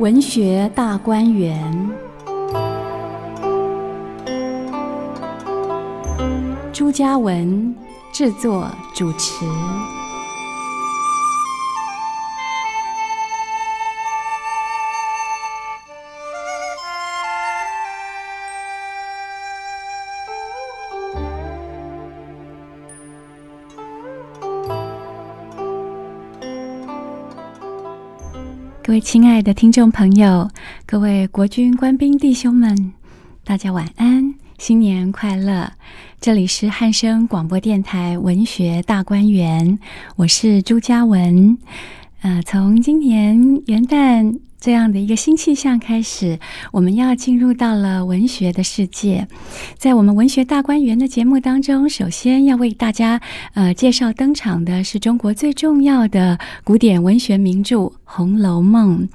文学大观园，朱家文制作主持。亲爱的听众朋友，各位国军官兵弟兄们，大家晚安，新年快乐！这里是汉声广播电台文学大观园，我是朱嘉文。呃，从今年元旦。这样的一个新气象开始，我们要进入到了文学的世界。在我们文学大观园的节目当中，首先要为大家呃介绍登场的是中国最重要的古典文学名著《红楼梦》。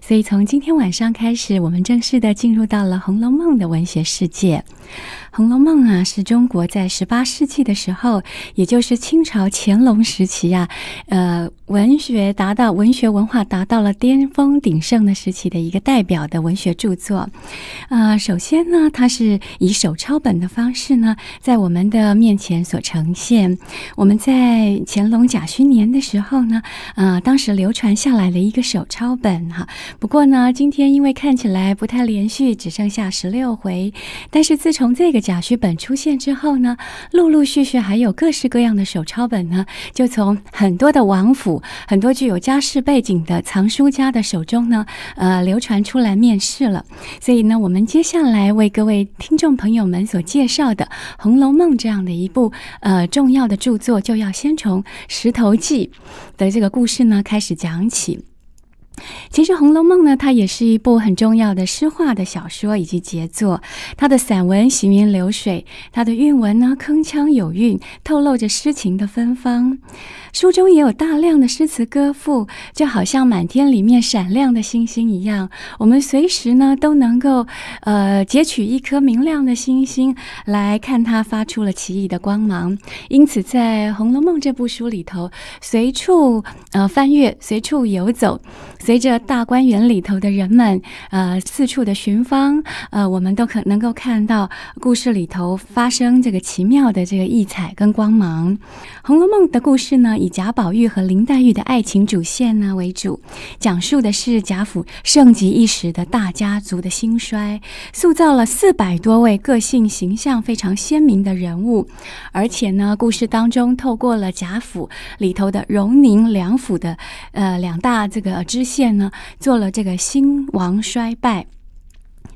所以从今天晚上开始，我们正式的进入到了《红楼梦》的文学世界。《红楼梦》啊，是中国在十八世纪的时候，也就是清朝乾隆时期呀，呃，文学达到文学文化达到了巅峰鼎盛的时期的一个代表的文学著作。呃，首先呢，它是以手抄本的方式呢，在我们的面前所呈现。我们在乾隆甲戌年的时候呢，呃，当时流传下来的一个手抄本哈。不过呢，今天因为看起来不太连续，只剩下十六回，但是自从这个甲戌本出现之后呢，陆陆续续还有各式各样的手抄本呢，就从很多的王府、很多具有家世背景的藏书家的手中呢，呃，流传出来面世了。所以呢，我们接下来为各位听众朋友们所介绍的《红楼梦》这样的一部呃重要的著作，就要先从《石头记》的这个故事呢开始讲起。其实《红楼梦》呢，它也是一部很重要的诗画的小说以及杰作。它的散文行云流水，它的韵文呢铿锵有韵，透露着诗情的芬芳。书中也有大量的诗词歌赋，就好像满天里面闪亮的星星一样。我们随时呢都能够呃截取一颗明亮的星星来看它发出了奇异的光芒。因此，在《红楼梦》这部书里头，随处呃翻阅，随处游走。随着大观园里头的人们，呃，四处的寻芳，呃，我们都可能够看到故事里头发生这个奇妙的这个异彩跟光芒。《红楼梦》的故事呢，以贾宝玉和林黛玉的爱情主线呢为主，讲述的是贾府盛极一时的大家族的兴衰，塑造了四百多位个性形象非常鲜明的人物，而且呢，故事当中透过了贾府里头的荣宁两府的呃两大这个支。线呢，做了这个兴亡衰败。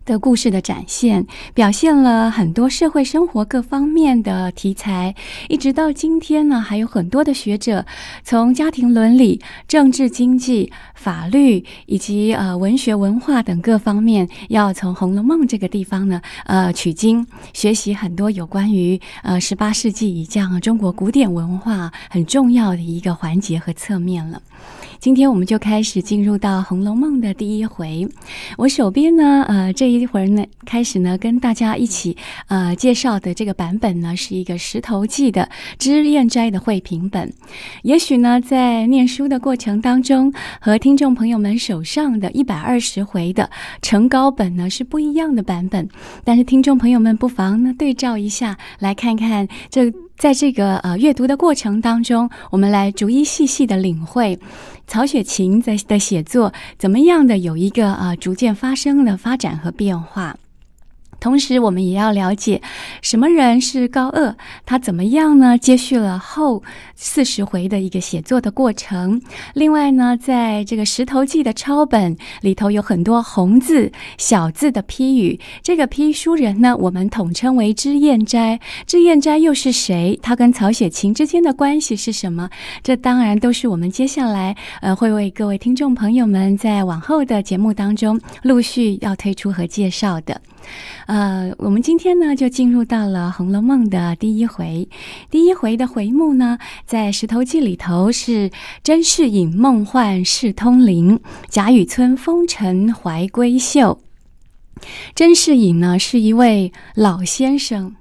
的故事的展现，表现了很多社会生活各方面的题材，一直到今天呢，还有很多的学者从家庭伦理、政治经济、法律以及呃文学文化等各方面，要从《红楼梦》这个地方呢，呃取经学习很多有关于呃十八世纪以降中国古典文化很重要的一个环节和侧面了。今天我们就开始进入到《红楼梦》的第一回，我手边呢，呃这。一会儿呢，开始呢，跟大家一起呃介绍的这个版本呢，是一个《石头记》的脂砚斋的汇评本。也许呢，在念书的过程当中，和听众朋友们手上的一百二十回的成高本呢是不一样的版本。但是听众朋友们不妨呢对照一下，来看看这在这个呃阅读的过程当中，我们来逐一细细的领会。曹雪芹在的写作怎么样的有一个啊逐渐发生了发展和变化。同时，我们也要了解什么人是高鹗，他怎么样呢？接续了后四十回的一个写作的过程。另外呢，在这个《石头记》的抄本里头，有很多红字、小字的批语。这个批书人呢，我们统称为脂砚斋。脂砚斋又是谁？他跟曹雪芹之间的关系是什么？这当然都是我们接下来呃会为各位听众朋友们在往后的节目当中陆续要推出和介绍的。呃，我们今天呢就进入到了《红楼梦》的第一回。第一回的回目呢，在《石头记》里头是“甄士隐梦幻事通灵，贾雨村风尘怀闺秀”。甄士隐呢是一位老先生。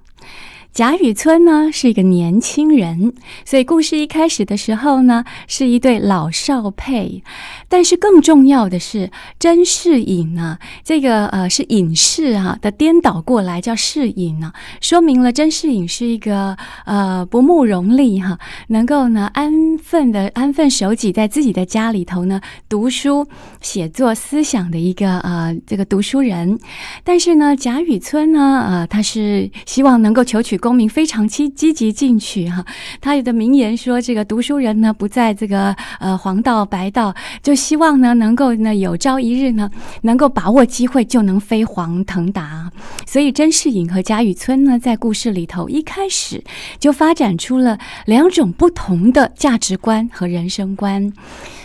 贾雨村呢是一个年轻人，所以故事一开始的时候呢是一对老少配。但是更重要的是，甄士隐呢，这个呃是隐士啊的颠倒过来叫士隐呢，说明了甄士隐是一个呃不慕荣利哈，能够呢安分的安分守己在自己的家里头呢读书写作思想的一个呃这个读书人。但是呢，贾雨村呢，呃他是希望能够求取。公民非常积积极进取哈，他有的名言说：“这个读书人呢，不在这个呃黄道白道，就希望呢能够呢有朝一日呢能够把握机会，就能飞黄腾达。”所以甄士隐和贾雨村呢，在故事里头一开始就发展出了两种不同的价值观和人生观。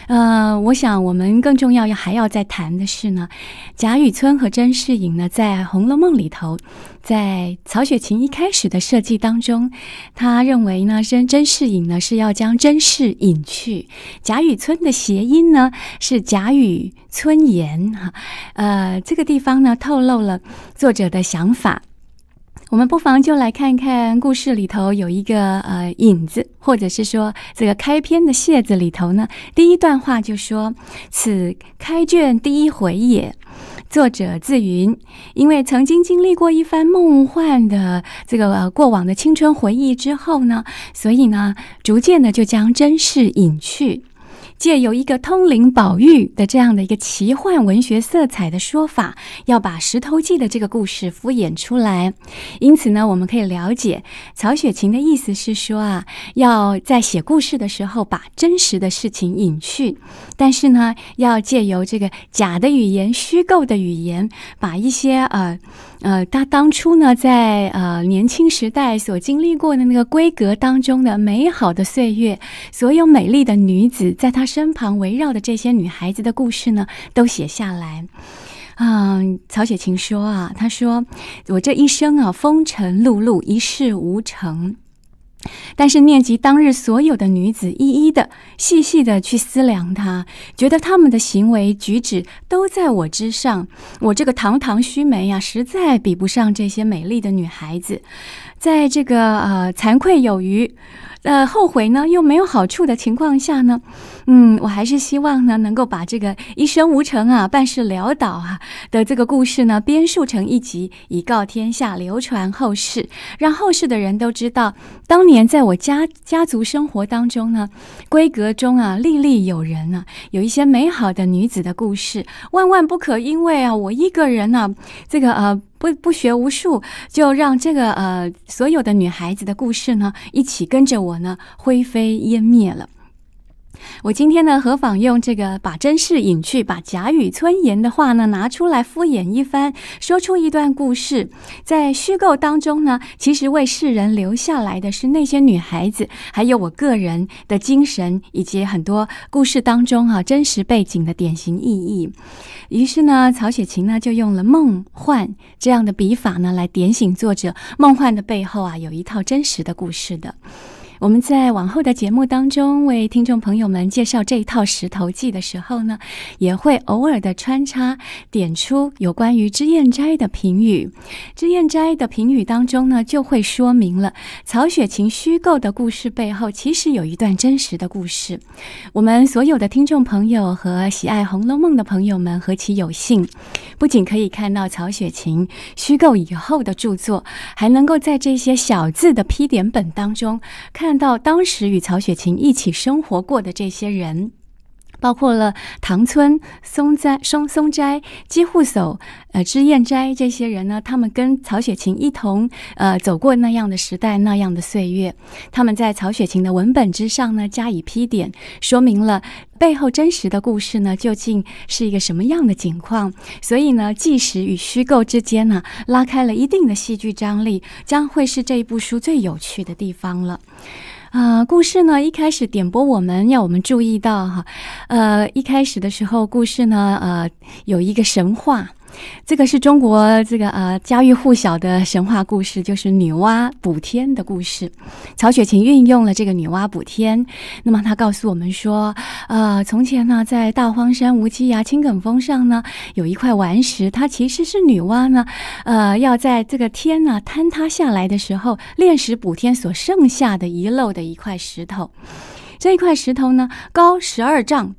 呃，我想我们更重要要还要再谈的是呢，贾雨村和甄士隐呢，在《红楼梦》里头，在曹雪芹一开始的设计当中，他认为呢，甄甄士隐呢是要将甄士隐去，贾雨村的谐音呢是贾雨村言哈，呃，这个地方呢透露了作者的想法。我们不妨就来看看故事里头有一个呃引子，或者是说这个开篇的楔子里头呢，第一段话就说：“此开卷第一回也。”作者自云，因为曾经经历过一番梦幻的这个过往的青春回忆之后呢，所以呢，逐渐的就将真事隐去。借由一个通灵宝玉的这样的一个奇幻文学色彩的说法，要把《石头记》的这个故事敷衍出来。因此呢，我们可以了解曹雪芹的意思是说啊，要在写故事的时候把真实的事情隐去，但是呢，要借由这个假的语言、虚构的语言，把一些呃。呃，他当初呢，在呃年轻时代所经历过的那个闺阁当中的美好的岁月，所有美丽的女子在他身旁围绕的这些女孩子的故事呢，都写下来。嗯，曹雪芹说啊，他说我这一生啊，风尘碌碌，一事无成。但是念及当日所有的女子，一一的细细的去思量，她觉得她们的行为举止都在我之上，我这个堂堂须眉呀，实在比不上这些美丽的女孩子，在这个呃惭愧有余。呃，后悔呢又没有好处的情况下呢，嗯，我还是希望呢能够把这个一生无成啊、办事潦倒啊的这个故事呢编述成一集，以告天下，流传后世，让后世的人都知道，当年在我家家族生活当中呢，闺阁中啊，历历有人啊，有一些美好的女子的故事，万万不可因为啊我一个人呢，这个呃。不不学无术，就让这个呃所有的女孩子的故事呢，一起跟着我呢灰飞烟灭了。我今天呢，何妨用这个把真事隐去，把贾雨村言的话呢拿出来敷衍一番，说出一段故事。在虚构当中呢，其实为世人留下来的是那些女孩子，还有我个人的精神，以及很多故事当中啊真实背景的典型意义。于是呢，曹雪芹呢就用了梦幻这样的笔法呢，来点醒作者，梦幻的背后啊有一套真实的故事的。我们在往后的节目当中为听众朋友们介绍这一套《石头记》的时候呢，也会偶尔的穿插点出有关于脂砚斋的评语。脂砚斋的评语当中呢，就会说明了曹雪芹虚构的故事背后其实有一段真实的故事。我们所有的听众朋友和喜爱《红楼梦》的朋友们何其有幸，不仅可以看到曹雪芹虚构以后的著作，还能够在这些小字的批点本当中看。看到当时与曹雪芹一起生活过的这些人，包括了唐村、松斋、松松斋、姬户叟、呃脂砚斋这些人呢，他们跟曹雪芹一同呃走过那样的时代、那样的岁月。他们在曹雪芹的文本之上呢加以批点，说明了背后真实的故事呢究竟是一个什么样的景况。所以呢，纪实与虚构之间呢拉开了一定的戏剧张力，将会是这一部书最有趣的地方了。啊，故事呢一开始点播，我们要我们注意到哈，呃，一开始的时候，故事呢，呃，有一个神话，这个是中国这个呃家喻户晓的神话故事，就是女娲补天的故事。曹雪芹运用了这个女娲补天，那么他告诉我们说，呃，从前呢，在大荒山无稽崖青埂峰上呢，有一块顽石，它其实是女娲呢，呃，要在这个天呢坍塌下来的时候炼石补天所剩下的遗漏的一块石头。这一块石头呢，高十二丈。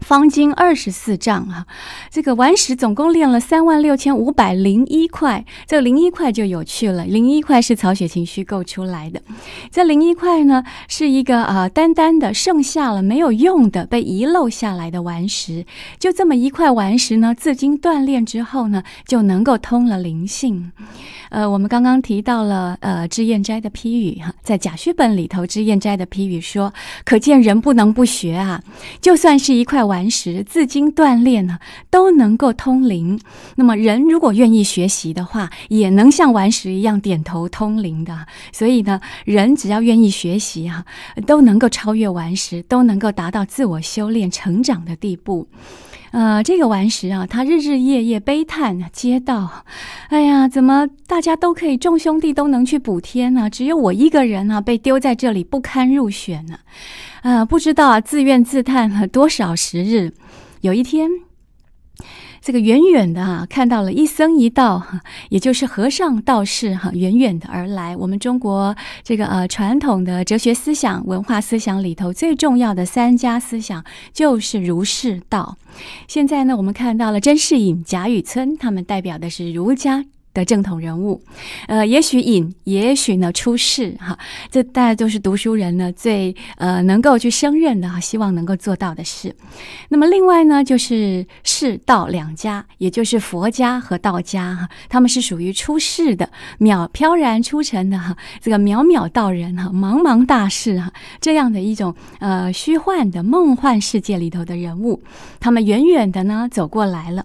方经二十四丈啊，这个顽石总共炼了三万六千五百零一块。这零一块就有趣了，零一块是曹雪芹虚构出来的。这零一块呢，是一个啊，单单的剩下了没有用的被遗漏下来的顽石。就这么一块顽石呢，自经锻炼之后呢，就能够通了灵性。呃，我们刚刚提到了呃脂砚斋的批语哈，在甲戌本里头，脂砚斋的批语说，可见人不能不学啊，就算是一块顽石，自经锻炼呢，都能够通灵。那么人如果愿意学习的话，也能像顽石一样点头通灵的。所以呢，人只要愿意学习啊，都能够超越顽石，都能够达到自我修炼成长的地步。呃，这个顽石啊，他日日夜夜悲叹街道，哎呀，怎么大家都可以众兄弟都能去补天呢？只有我一个人啊，被丢在这里不堪入选呢？啊，不知道啊，自怨自叹了多少时日。有一天。这个远远的哈，看到了一僧一道哈，也就是和尚道士哈，远远的而来。我们中国这个呃传统的哲学思想、文化思想里头最重要的三家思想就是儒释道。现在呢，我们看到了甄士隐、贾雨村，他们代表的是儒家。的正统人物，呃，也许隐，也许呢出世哈，这大家都是读书人呢最呃能够去胜任的哈，希望能够做到的事。那么另外呢，就是世道两家，也就是佛家和道家哈，他们是属于出世的，渺飘然出尘的哈，这个渺渺道人哈，茫茫大事哈，这样的一种呃虚幻的梦幻世界里头的人物，他们远远的呢走过来了，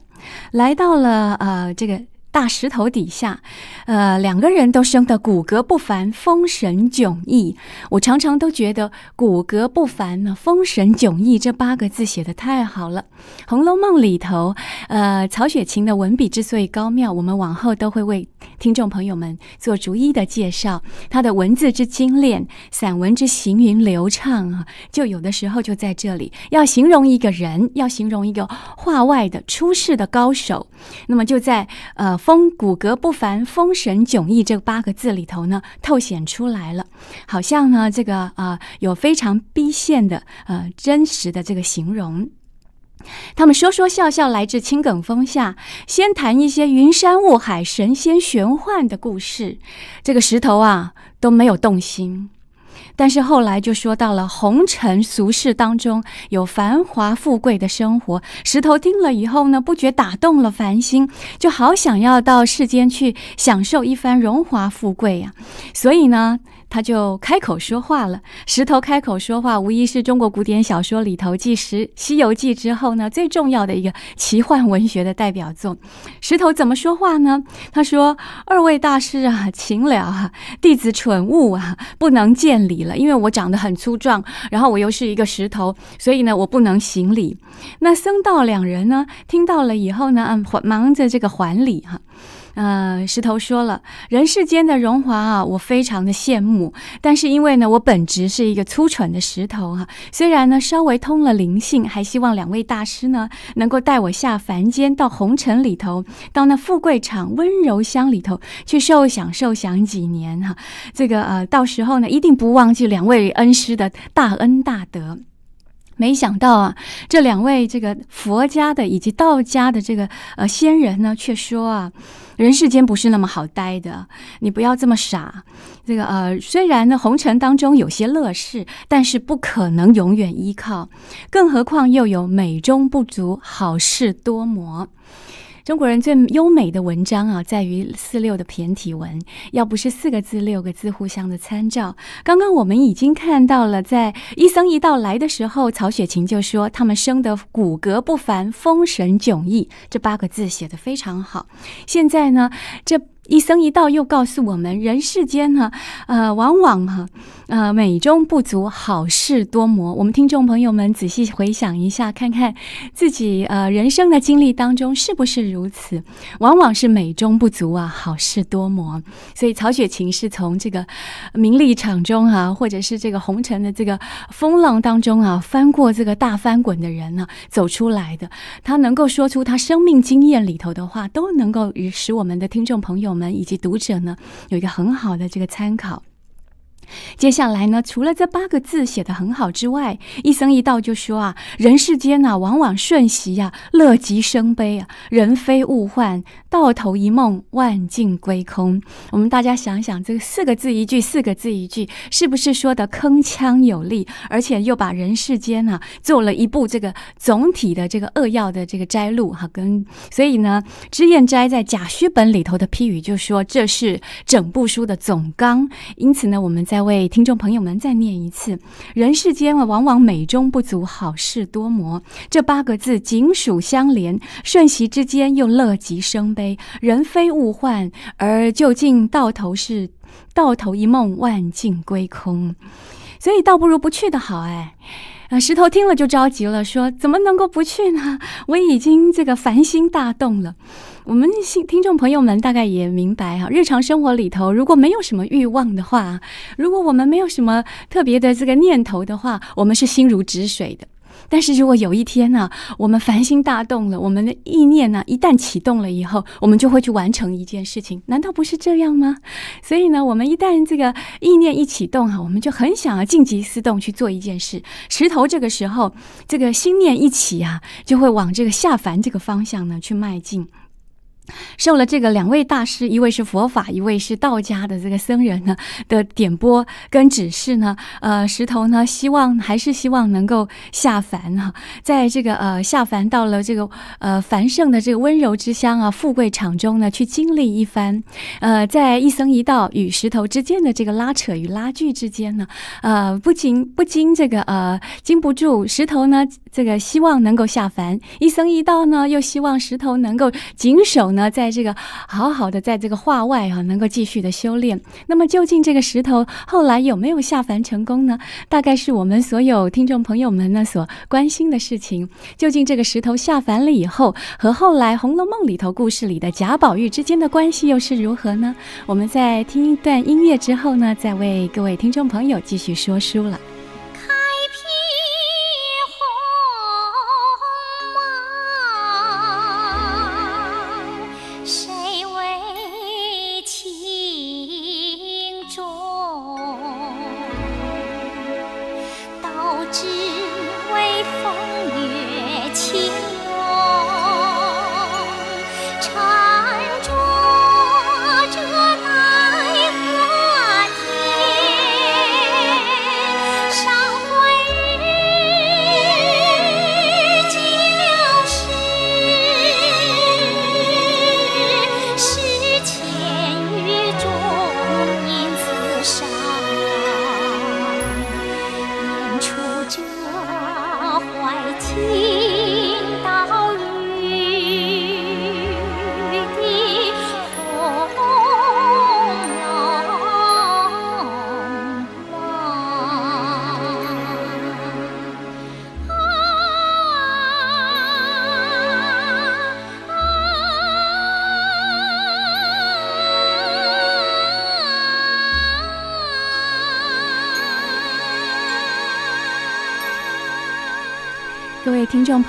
来到了呃这个。大石头底下，呃，两个人都生得骨骼不凡，风神迥异。我常常都觉得“骨骼不凡”呢，“风神迥异”这八个字写的太好了。《红楼梦》里头，呃，曹雪芹的文笔之所以高妙，我们往后都会为听众朋友们做逐一的介绍。他的文字之精炼，散文之行云流畅啊，就有的时候就在这里。要形容一个人，要形容一个画外的出世的高手，那么就在呃。风骨骼不凡，风神迥异这八个字里头呢，透显出来了，好像呢，这个啊，有非常逼现的呃真实的这个形容。他们说说笑笑来自青埂峰下，先谈一些云山雾海、神仙玄幻的故事，这个石头啊都没有动心。但是后来就说到了红尘俗世当中有繁华富贵的生活，石头听了以后呢，不觉打动了凡心，就好想要到世间去享受一番荣华富贵呀，所以呢。他就开口说话了。石头开口说话，无疑是中国古典小说里头继《石西游记》之后呢最重要的一个奇幻文学的代表作。石头怎么说话呢？他说：“二位大师啊，请了啊，弟子蠢物啊，不能见礼了，因为我长得很粗壮，然后我又是一个石头，所以呢，我不能行礼。”那僧道两人呢，听到了以后呢，嗯，忙着这个还礼哈。呃，石头说了，人世间的荣华啊，我非常的羡慕。但是因为呢，我本质是一个粗蠢的石头哈，虽然呢稍微通了灵性，还希望两位大师呢能够带我下凡间，到红尘里头，到那富贵场、温柔乡里头去受享受享几年哈。这个呃，到时候呢，一定不忘记两位恩师的大恩大德。没想到啊，这两位这个佛家的以及道家的这个呃仙人呢，却说啊，人世间不是那么好待的，你不要这么傻。这个呃，虽然呢红尘当中有些乐事，但是不可能永远依靠，更何况又有美中不足，好事多磨。中国人最优美的文章啊，在于四六的骈体文。要不是四个字、六个字互相的参照，刚刚我们已经看到了，在一僧一道来的时候，曹雪芹就说他们生的骨骼不凡，风神迥异，这八个字写得非常好。现在呢，这。一生一道又告诉我们，人世间呢，呃，往往哈，呃，美中不足，好事多磨。我们听众朋友们仔细回想一下，看看自己呃人生的经历当中是不是如此？往往是美中不足啊，好事多磨。所以曹雪芹是从这个名利场中啊，或者是这个红尘的这个风浪当中啊，翻过这个大翻滚的人呢，走出来的。他能够说出他生命经验里头的话，都能够使我们的听众朋友们们以及读者呢，有一个很好的这个参考。接下来呢，除了这八个字写得很好之外，一生一道就说啊，人世间呐，往往瞬息呀，乐极生悲啊，人非物换，到头一梦，万境归空。我们大家想想，这四个字一句，四个字一句，是不是说的铿锵有力？而且又把人世间呐做了一部这个总体的这个扼要的这个摘录哈，跟所以呢，脂砚斋在甲戌本里头的批语就说这是整部书的总纲。因此呢，我们在再为听众朋友们再念一次：“人世间啊，往往美中不足，好事多磨。”这八个字紧属相连，瞬息之间又乐极生悲。人非物换，而究竟到头是到头一梦，万境归空。所以倒不如不去的好哎。啊，石头听了就着急了，说：“怎么能够不去呢？我已经这个烦心大动了。”我们听听众朋友们大概也明白哈，日常生活里头如果没有什么欲望的话，如果我们没有什么特别的这个念头的话，我们是心如止水的。但是如果有一天呢，我们凡心大动了，我们的意念呢一旦启动了以后，我们就会去完成一件事情，难道不是这样吗？所以呢，我们一旦这个意念一启动哈，我们就很想要静极思动去做一件事。石头这个时候，这个心念一起啊，就会往这个下凡这个方向呢去迈进。受了这个两位大师，一位是佛法，一位是道家的这个僧人呢的点拨跟指示呢，呃，石头呢希望还是希望能够下凡哈，在这个呃下凡到了这个呃繁盛的这个温柔之乡啊，富贵场中呢去经历一番，呃，在一僧一道与石头之间的这个拉扯与拉锯之间呢，呃，不禁不禁这个呃禁不住石头呢这个希望能够下凡，一僧一道呢又希望石头能够谨守。呢，在这个好好的在这个画外啊，能够继续的修炼。那么，究竟这个石头后来有没有下凡成功呢？大概是我们所有听众朋友们呢所关心的事情。究竟这个石头下凡了以后，和后来《红楼梦》里头故事里的贾宝玉之间的关系又是如何呢？我们在听一段音乐之后呢，再为各位听众朋友继续说书了。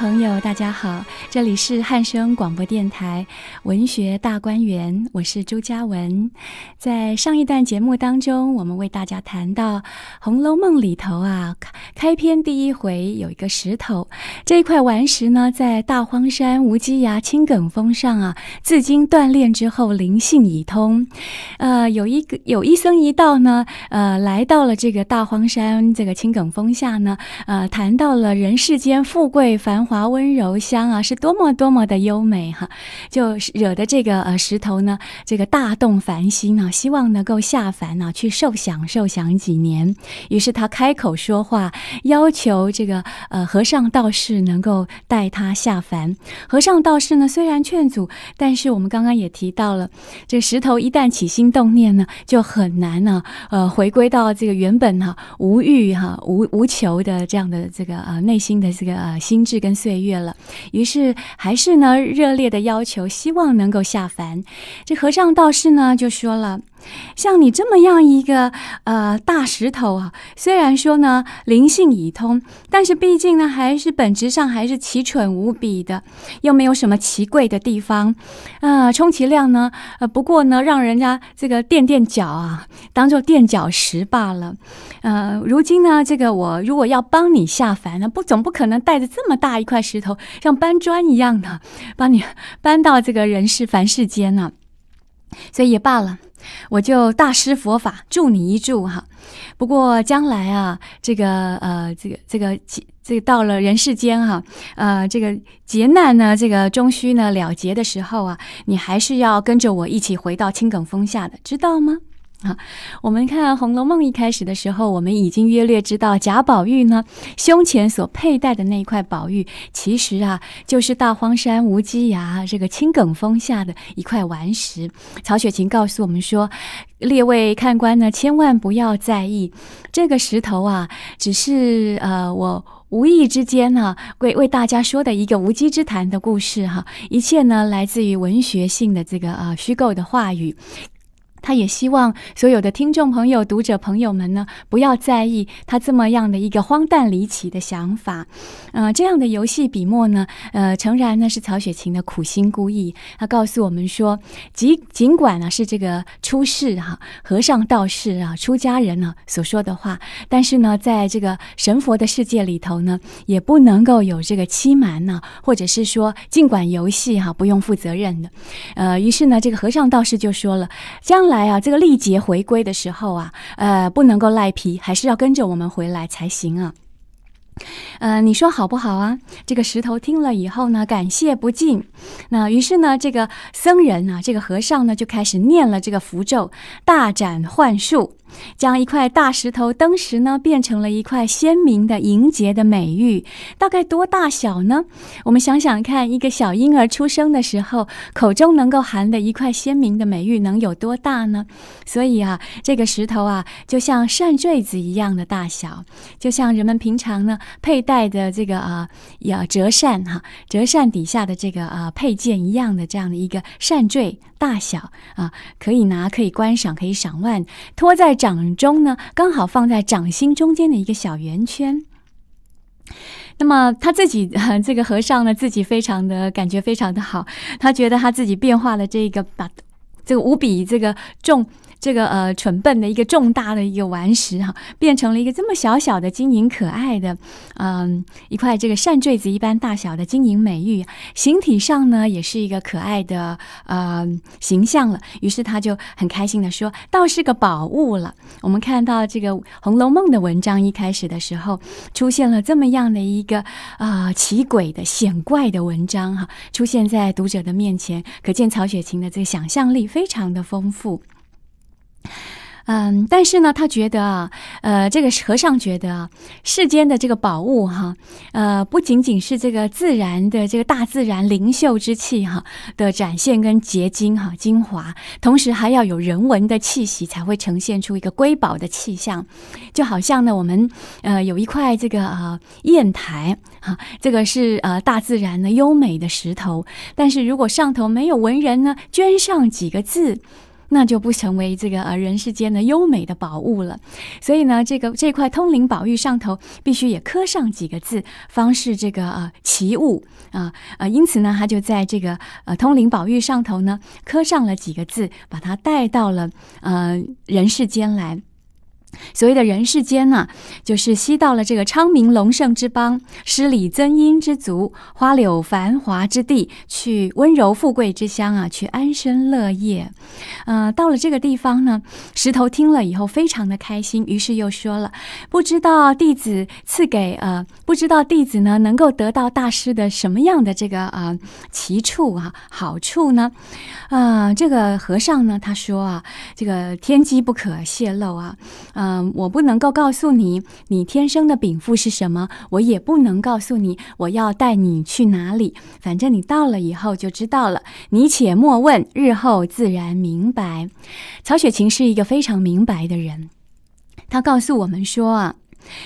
朋友，大家好，这里是汉声广播电台文学大观园，我是朱嘉文。在上一段节目当中，我们为大家谈到《红楼梦》里头啊，开篇第一回有一个石头，这一块顽石呢，在大荒山无稽崖青埂峰上啊，自经锻炼之后，灵性已通。呃，有一个有一僧一道呢，呃，来到了这个大荒山这个青埂峰下呢，呃，谈到了人世间富。贵贵、繁华、温柔乡啊，是多么多么的优美哈！就惹得这个呃石头呢，这个大动凡心啊，希望能够下凡呢，去受享受享几年。于是他开口说话，要求这个呃和尚道士能够带他下凡。和尚道士呢，虽然劝阻，但是我们刚刚也提到了，这石头一旦起心动念呢，就很难呢，呃，回归到这个原本哈无欲哈无无求的这样的这个呃内心的这个呃心智跟岁月了。于是还是呢热烈的要求，希望能够下凡。这和尚道士呢就说了。像你这么样一个呃大石头啊，虽然说呢灵性已通，但是毕竟呢还是本质上还是奇蠢无比的，又没有什么奇贵的地方，啊，充其量呢呃不过呢让人家这个垫垫脚啊，当做垫脚石罢了。呃，如今呢这个我如果要帮你下凡呢，不总不可能带着这么大一块石头，像搬砖一样的帮你搬到这个人世凡世间呢，所以也罢了。我就大施佛法助你一助哈，不过将来啊，这个呃，这个这个这个到了人世间哈，呃，这个劫难呢，这个终须呢了结的时候啊，你还是要跟着我一起回到青埂峰下的，知道吗？啊，我们看《红楼梦》一开始的时候，我们已经约略知道贾宝玉呢胸前所佩戴的那一块宝玉，其实啊就是大荒山无稽崖这个青埂峰下的一块顽石。曹雪芹告诉我们说，列位看官呢，千万不要在意这个石头啊，只是呃我无意之间呢为为大家说的一个无稽之谈的故事哈，一切呢来自于文学性的这个呃虚构的话语。他也希望所有的听众朋友、读者朋友们呢，不要在意他这么样的一个荒诞离奇的想法。呃，这样的游戏笔墨呢，呃，诚然呢是曹雪芹的苦心孤诣。他告诉我们说，尽尽管呢是这个出世哈和尚道士啊出家人呢所说的话，但是呢，在这个神佛的世界里头呢，也不能够有这个欺瞒呢，或者是说尽管游戏哈不用负责任的。呃，于是呢，这个和尚道士就说了，将来啊，这个历劫回归的时候啊，呃，不能够赖皮，还是要跟着我们回来才行啊。呃，你说好不好啊？这个石头听了以后呢，感谢不尽。那于是呢，这个僧人啊，这个和尚呢，就开始念了这个符咒，大展幻术。将一块大石头登时呢，变成了一块鲜明的莹洁的美玉。大概多大小呢？我们想想看，一个小婴儿出生的时候，口中能够含的一块鲜明的美玉能有多大呢？所以啊，这个石头啊，就像扇坠子一样的大小，就像人们平常呢佩戴的这个啊呀折扇哈，折扇底下的这个啊配件一样的这样的一个扇坠大小啊，可以拿，可以观赏，可以赏玩，托在。掌中呢，刚好放在掌心中间的一个小圆圈。那么他自己，这个和尚呢，自己非常的感觉非常的好，他觉得他自己变化了这个把这个无比这个重。这个呃蠢笨的一个重大的一个顽石哈，变成了一个这么小小的晶莹可爱的，嗯，一块这个扇坠子一般大小的晶莹美玉，形体上呢也是一个可爱的呃形象了。于是他就很开心的说：“倒是个宝物了。”我们看到这个《红楼梦》的文章一开始的时候，出现了这么样的一个啊奇诡的显怪的文章哈，出现在读者的面前，可见曹雪芹的这个想象力非常的丰富。嗯，但是呢，他觉得啊，呃，这个和尚觉得啊，世间的这个宝物哈，呃，不仅仅是这个自然的这个大自然灵秀之气哈的展现跟结晶哈精华，同时还要有人文的气息，才会呈现出一个瑰宝的气象。就好像呢，我们呃有一块这个呃砚台哈，这个是呃大自然的优美的石头，但是如果上头没有文人呢，捐上几个字。那就不成为这个呃人世间的优美的宝物了，所以呢，这个这块通灵宝玉上头必须也刻上几个字，方是这个呃奇物啊呃，因此呢，他就在这个呃通灵宝玉上头呢刻上了几个字，把它带到了呃人世间来。所谓的人世间呢，就是吸到了这个昌明隆盛之邦、诗礼增荫之族、花柳繁华之地，去温柔富贵之乡啊，去安身乐业。呃，到了这个地方呢，石头听了以后非常的开心，于是又说了：不知道弟子赐给呃，不知道弟子呢能够得到大师的什么样的这个呃奇处啊好处呢？啊，这个和尚呢他说啊，这个天机不可泄露啊。嗯，我不能够告诉你你天生的禀赋是什么，我也不能告诉你我要带你去哪里。反正你到了以后就知道了。你且莫问，日后自然明白。曹雪芹是一个非常明白的人，他告诉我们说啊，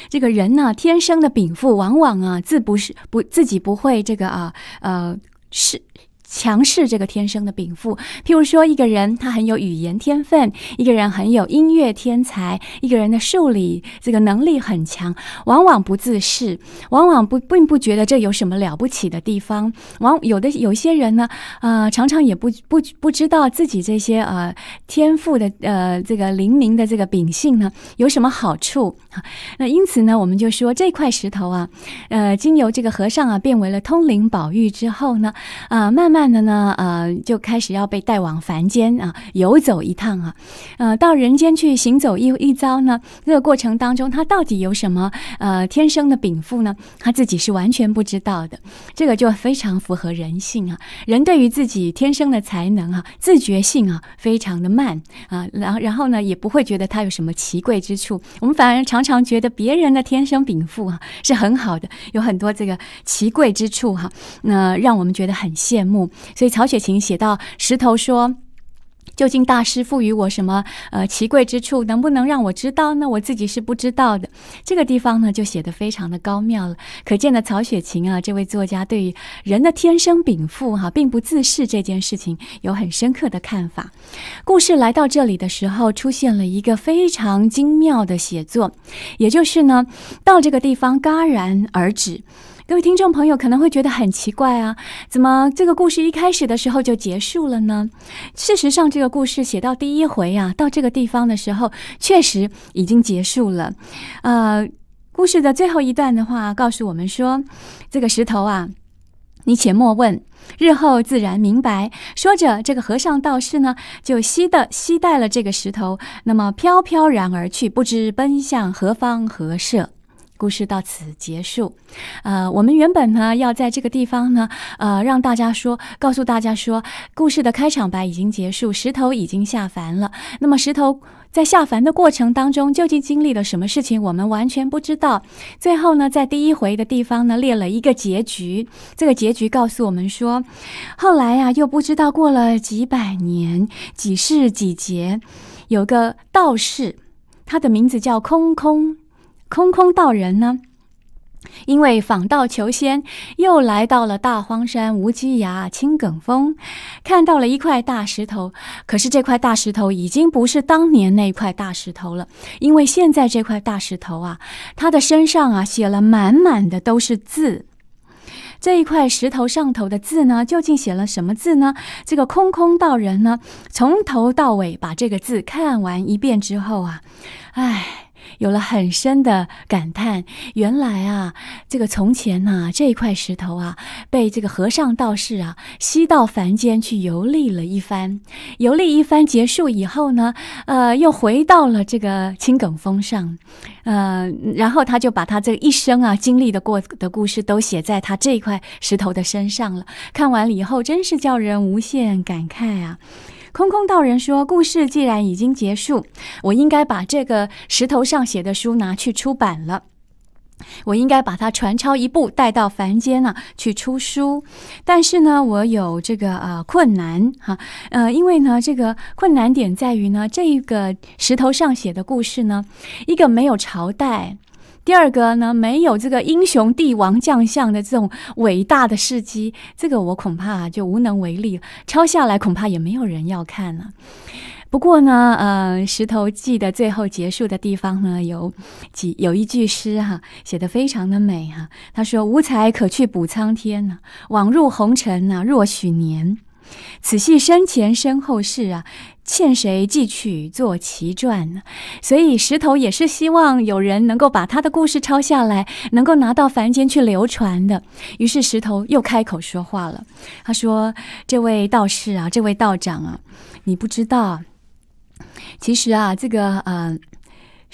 这个人呢，天生的禀赋往往啊自不是不自己不会这个啊呃是。强势这个天生的禀赋，譬如说一个人他很有语言天分，一个人很有音乐天才，一个人的数理这个能力很强，往往不自视，往往不并不觉得这有什么了不起的地方。往有的有些人呢，呃，常常也不不不知道自己这些呃天赋的呃这个灵明的这个秉性呢有什么好处。那因此呢，我们就说这块石头啊，呃，经由这个和尚啊变为了通灵宝玉之后呢，啊，慢慢。的呢，呃，就开始要被带往凡间啊，游走一趟啊，呃，到人间去行走一一遭呢。这个过程当中，他到底有什么呃天生的禀赋呢？他自己是完全不知道的。这个就非常符合人性啊。人对于自己天生的才能啊，自觉性啊，非常的慢啊。然后，然后呢，也不会觉得他有什么奇贵之处。我们反而常常觉得别人的天生禀赋啊是很好的，有很多这个奇贵之处哈，那让我们觉得很羡慕。所以曹雪芹写到石头说：“究竟大师赋予我什么呃奇贵之处，能不能让我知道呢？我自己是不知道的。”这个地方呢，就写得非常的高妙了。可见的曹雪芹啊，这位作家对于人的天生禀赋哈，并不自视这件事情有很深刻的看法。故事来到这里的时候，出现了一个非常精妙的写作，也就是呢，到这个地方戛然而止。各位听众朋友可能会觉得很奇怪啊，怎么这个故事一开始的时候就结束了呢？事实上，这个故事写到第一回啊，到这个地方的时候，确实已经结束了。呃，故事的最后一段的话，告诉我们说，这个石头啊，你且莫问，日后自然明白。说着，这个和尚道士呢，就吸的吸带了这个石头，那么飘飘然而去，不知奔向何方何舍。故事到此结束，呃，我们原本呢要在这个地方呢，呃，让大家说，告诉大家说，故事的开场白已经结束，石头已经下凡了。那么石头在下凡的过程当中，究竟经历了什么事情，我们完全不知道。最后呢，在第一回的地方呢，列了一个结局。这个结局告诉我们说，后来呀，又不知道过了几百年、几世几劫，有个道士，他的名字叫空空。空空道人呢，因为访道求仙，又来到了大荒山无稽崖青埂峰，看到了一块大石头。可是这块大石头已经不是当年那块大石头了，因为现在这块大石头啊，它的身上啊写了满满的都是字。这一块石头上头的字呢，究竟写了什么字呢？这个空空道人呢，从头到尾把这个字看完一遍之后啊，唉。有了很深的感叹，原来啊，这个从前呐，这块石头啊，被这个和尚道士啊吸到凡间去游历了一番，游历一番结束以后呢，呃，又回到了这个青埂峰上，呃，然后他就把他这一生啊经历的过的故事都写在他这块石头的身上了。看完了以后，真是叫人无限感慨啊。空空道人说：“故事既然已经结束，我应该把这个石头上写的书拿去出版了。我应该把它传抄一部，带到凡间呢去出书。但是呢，我有这个呃困难哈，呃，因为呢，这个困难点在于呢，这一个石头上写的故事呢，一个没有朝代。”第二个呢，没有这个英雄帝王将相的这种伟大的事迹，这个我恐怕就无能为力。抄下来恐怕也没有人要看了。不过呢，呃，《石头记》的最后结束的地方呢，有几有一句诗哈，写的非常的美哈。他说：“无才可去补苍天呐，枉入红尘呐，若许年。此系身前身后事啊，欠谁寄去做奇传呢？所以石头也是希望有人能够把他的故事抄下来，能够拿到凡间去流传的。于是石头又开口说话了，他说：“这位道士啊，这位道长啊，你不知道，其实啊，这个嗯。”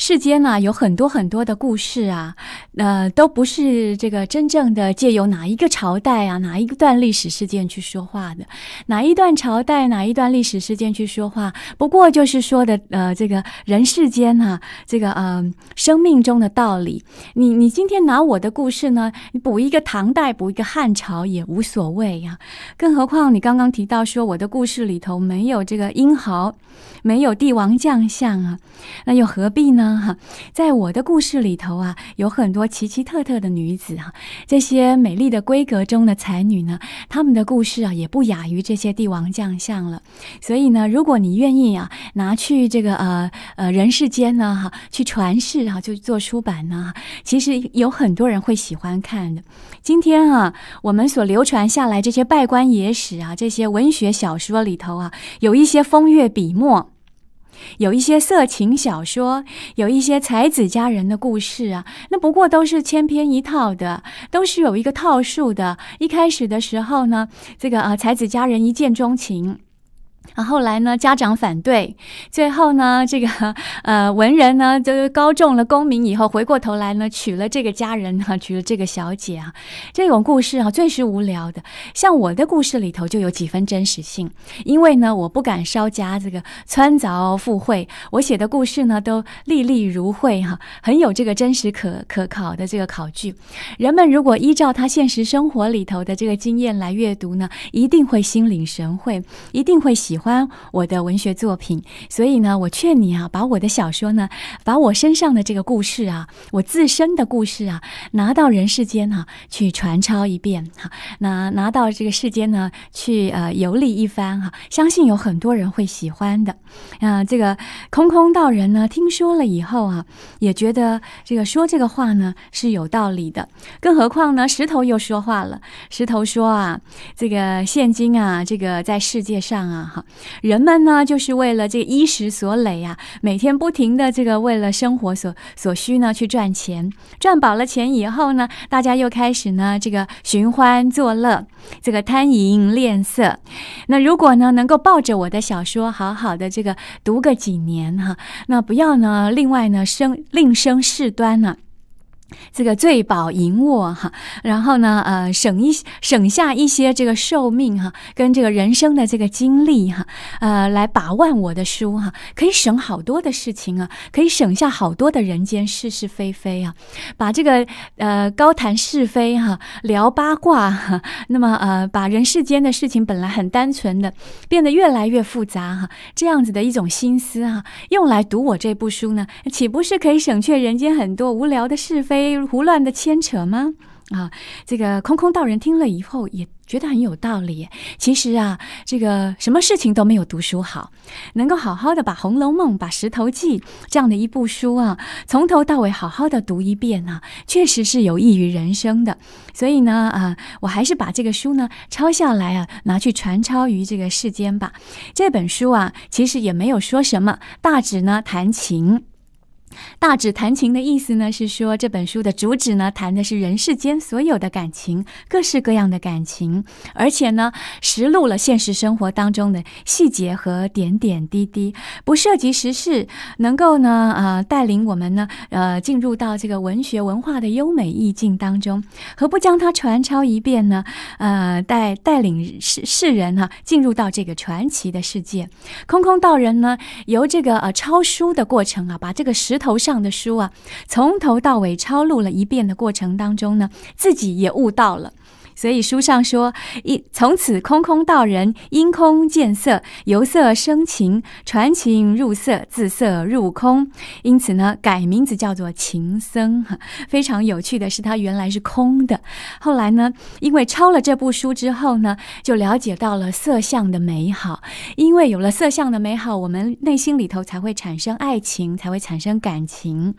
世间呢有很多很多的故事啊，呃，都不是这个真正的借由哪一个朝代啊、哪一段历史事件去说话的，哪一段朝代、哪一段历史事件去说话，不过就是说的呃，这个人世间哈，这个呃生命中的道理。你你今天拿我的故事呢，你补一个唐代，补一个汉朝也无所谓呀。更何况你刚刚提到说我的故事里头没有这个英豪，没有帝王将相啊，那又何必呢？哈，在我的故事里头啊，有很多奇奇特特的女子哈。这些美丽的闺阁中的才女呢，她们的故事啊，也不亚于这些帝王将相了。所以呢，如果你愿意啊，拿去这个呃呃人世间呢哈，去传世啊，就做出版呢，其实有很多人会喜欢看的。今天啊，我们所流传下来这些拜官野史啊，这些文学小说里头啊，有一些风月笔墨。有一些色情小说，有一些才子佳人的故事啊，那不过都是千篇一套的，都是有一个套数的。一开始的时候呢，这个呃才子佳人一见钟情。啊，后来呢，家长反对，最后呢，这个呃文人呢，就是高中了功名以后，回过头来呢，娶了这个家人啊，娶了这个小姐啊，这种故事啊，最是无聊的。像我的故事里头就有几分真实性，因为呢，我不敢稍加这个穿凿附会，我写的故事呢，都历历如绘哈，很有这个真实可可考的这个考据。人们如果依照他现实生活里头的这个经验来阅读呢，一定会心领神会，一定会。喜欢我的文学作品，所以呢，我劝你啊，把我的小说呢，把我身上的这个故事啊，我自身的故事啊，拿到人世间哈去传抄一遍哈，拿拿到这个世间呢去呃游历一番哈，相信有很多人会喜欢的。啊，这个空空道人呢，听说了以后啊，也觉得这个说这个话呢是有道理的。更何况呢，石头又说话了，石头说啊，这个现今啊，这个在世界上啊，哈。人们呢，就是为了这个衣食所累啊，每天不停的这个为了生活所所需呢去赚钱，赚饱了钱以后呢，大家又开始呢这个寻欢作乐，这个贪淫恋色。那如果呢能够抱着我的小说好好的这个读个几年哈，那不要呢另外呢生另生事端呢。这个醉饱淫卧哈，然后呢，呃，省一省下一些这个寿命哈，跟这个人生的这个经历哈，呃，来把玩我的书哈，可以省好多的事情啊，可以省下好多的人间是是非非啊，把这个呃高谈是非哈，聊八卦哈，那么呃，把人世间的事情本来很单纯的，变得越来越复杂哈，这样子的一种心思哈，用来读我这部书呢，岂不是可以省却人间很多无聊的是非？胡乱的牵扯吗？啊，这个空空道人听了以后也觉得很有道理。其实啊，这个什么事情都没有读书好，能够好好的把《红楼梦》、把《石头记》这样的一部书啊，从头到尾好好的读一遍呢，确实是有益于人生的。所以呢，啊，我还是把这个书呢抄下来啊，拿去传抄于这个世间吧。这本书啊，其实也没有说什么，大指呢弹琴。大指弹琴的意思呢，是说这本书的主旨呢，谈的是人世间所有的感情，各式各样的感情，而且呢，实录了现实生活当中的细节和点点滴滴，不涉及时事，能够呢，呃，带领我们呢，呃，进入到这个文学文化的优美意境当中，何不将它传抄一遍呢？呃，带带领世世人哈，进入到这个传奇的世界。空空道人呢，由这个呃抄书的过程啊，把这个石头上的书啊，从头到尾抄录了一遍的过程当中呢，自己也悟到了。所以书上说，一从此空空道人因空见色，由色生情，传情入色，自色入空。因此呢，改名字叫做情僧。非常有趣的是，他原来是空的。后来呢，因为抄了这部书之后呢，就了解到了色相的美好。因为有了色相的美好，我们内心里头才会产生爱情，才会产生感情。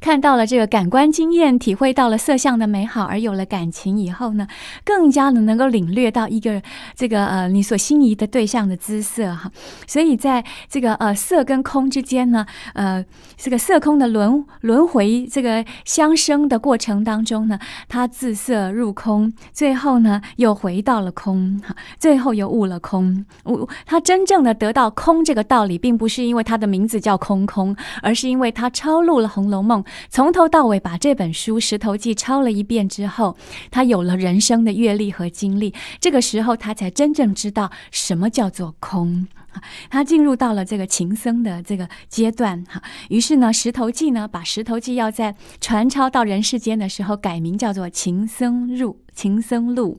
看到了这个感官经验，体会到了色相的美好，而有了感情以后呢，更加的能够领略到一个这个呃你所心仪的对象的姿色哈。所以在这个呃色跟空之间呢，呃这个色空的轮轮回这个相生的过程当中呢，它自色入空，最后呢又回到了空哈，最后又悟了空。悟他真正的得到空这个道理，并不是因为他的名字叫空空，而是因为他抄录了《红楼梦》。梦从头到尾把这本书《石头记》抄了一遍之后，他有了人生的阅历和经历。这个时候，他才真正知道什么叫做空。他进入到了这个情僧的这个阶段。哈，于是呢，《石头记》呢，把《石头记》要在传抄到人世间的时候，改名叫做《情僧入》《情僧录》。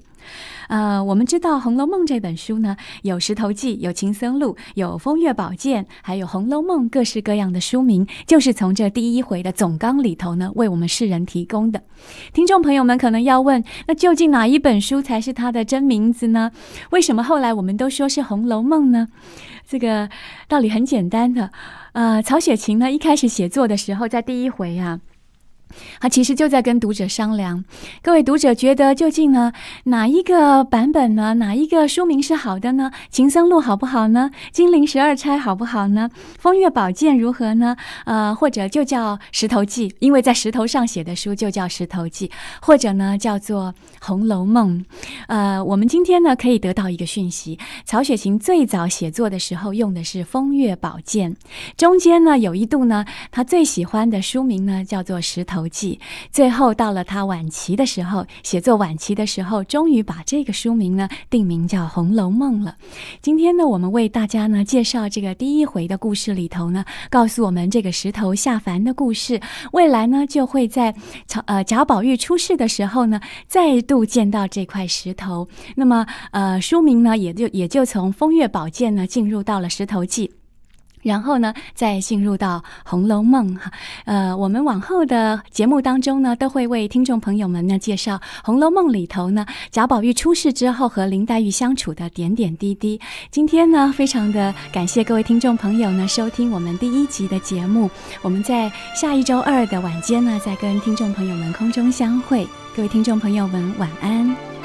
呃，我们知道《红楼梦》这本书呢，有《石头记》，有《情僧录》，有《风月宝鉴》，还有《红楼梦》各式各样的书名，就是从这第一回的总纲里头呢，为我们世人提供的。听众朋友们可能要问，那究竟哪一本书才是它的真名字呢？为什么后来我们都说是《红楼梦》呢？这个道理很简单的，呃，曹雪芹呢一开始写作的时候，在第一回啊。他其实就在跟读者商量，各位读者觉得究竟呢哪一个版本呢？哪一个书名是好的呢？《情僧录》好不好呢？《金陵十二钗》好不好呢？《风月宝鉴》如何呢？呃，或者就叫《石头记》，因为在石头上写的书就叫《石头记》，或者呢叫做《红楼梦》。呃，我们今天呢可以得到一个讯息：曹雪芹最早写作的时候用的是《风月宝鉴》，中间呢有一度呢他最喜欢的书名呢叫做《石头》。头记，最后到了他晚期的时候，写作晚期的时候，终于把这个书名呢定名叫《红楼梦》了。今天呢，我们为大家呢介绍这个第一回的故事里头呢，告诉我们这个石头下凡的故事。未来呢，就会在曹呃贾宝玉出世的时候呢，再度见到这块石头。那么呃，书名呢也就也就从《风月宝鉴》呢进入到了《石头记》。然后呢，再进入到《红楼梦》哈，呃，我们往后的节目当中呢，都会为听众朋友们呢介绍《红楼梦》里头呢贾宝玉出世之后和林黛玉相处的点点滴滴。今天呢，非常的感谢各位听众朋友呢收听我们第一集的节目，我们在下一周二的晚间呢，再跟听众朋友们空中相会。各位听众朋友们，晚安。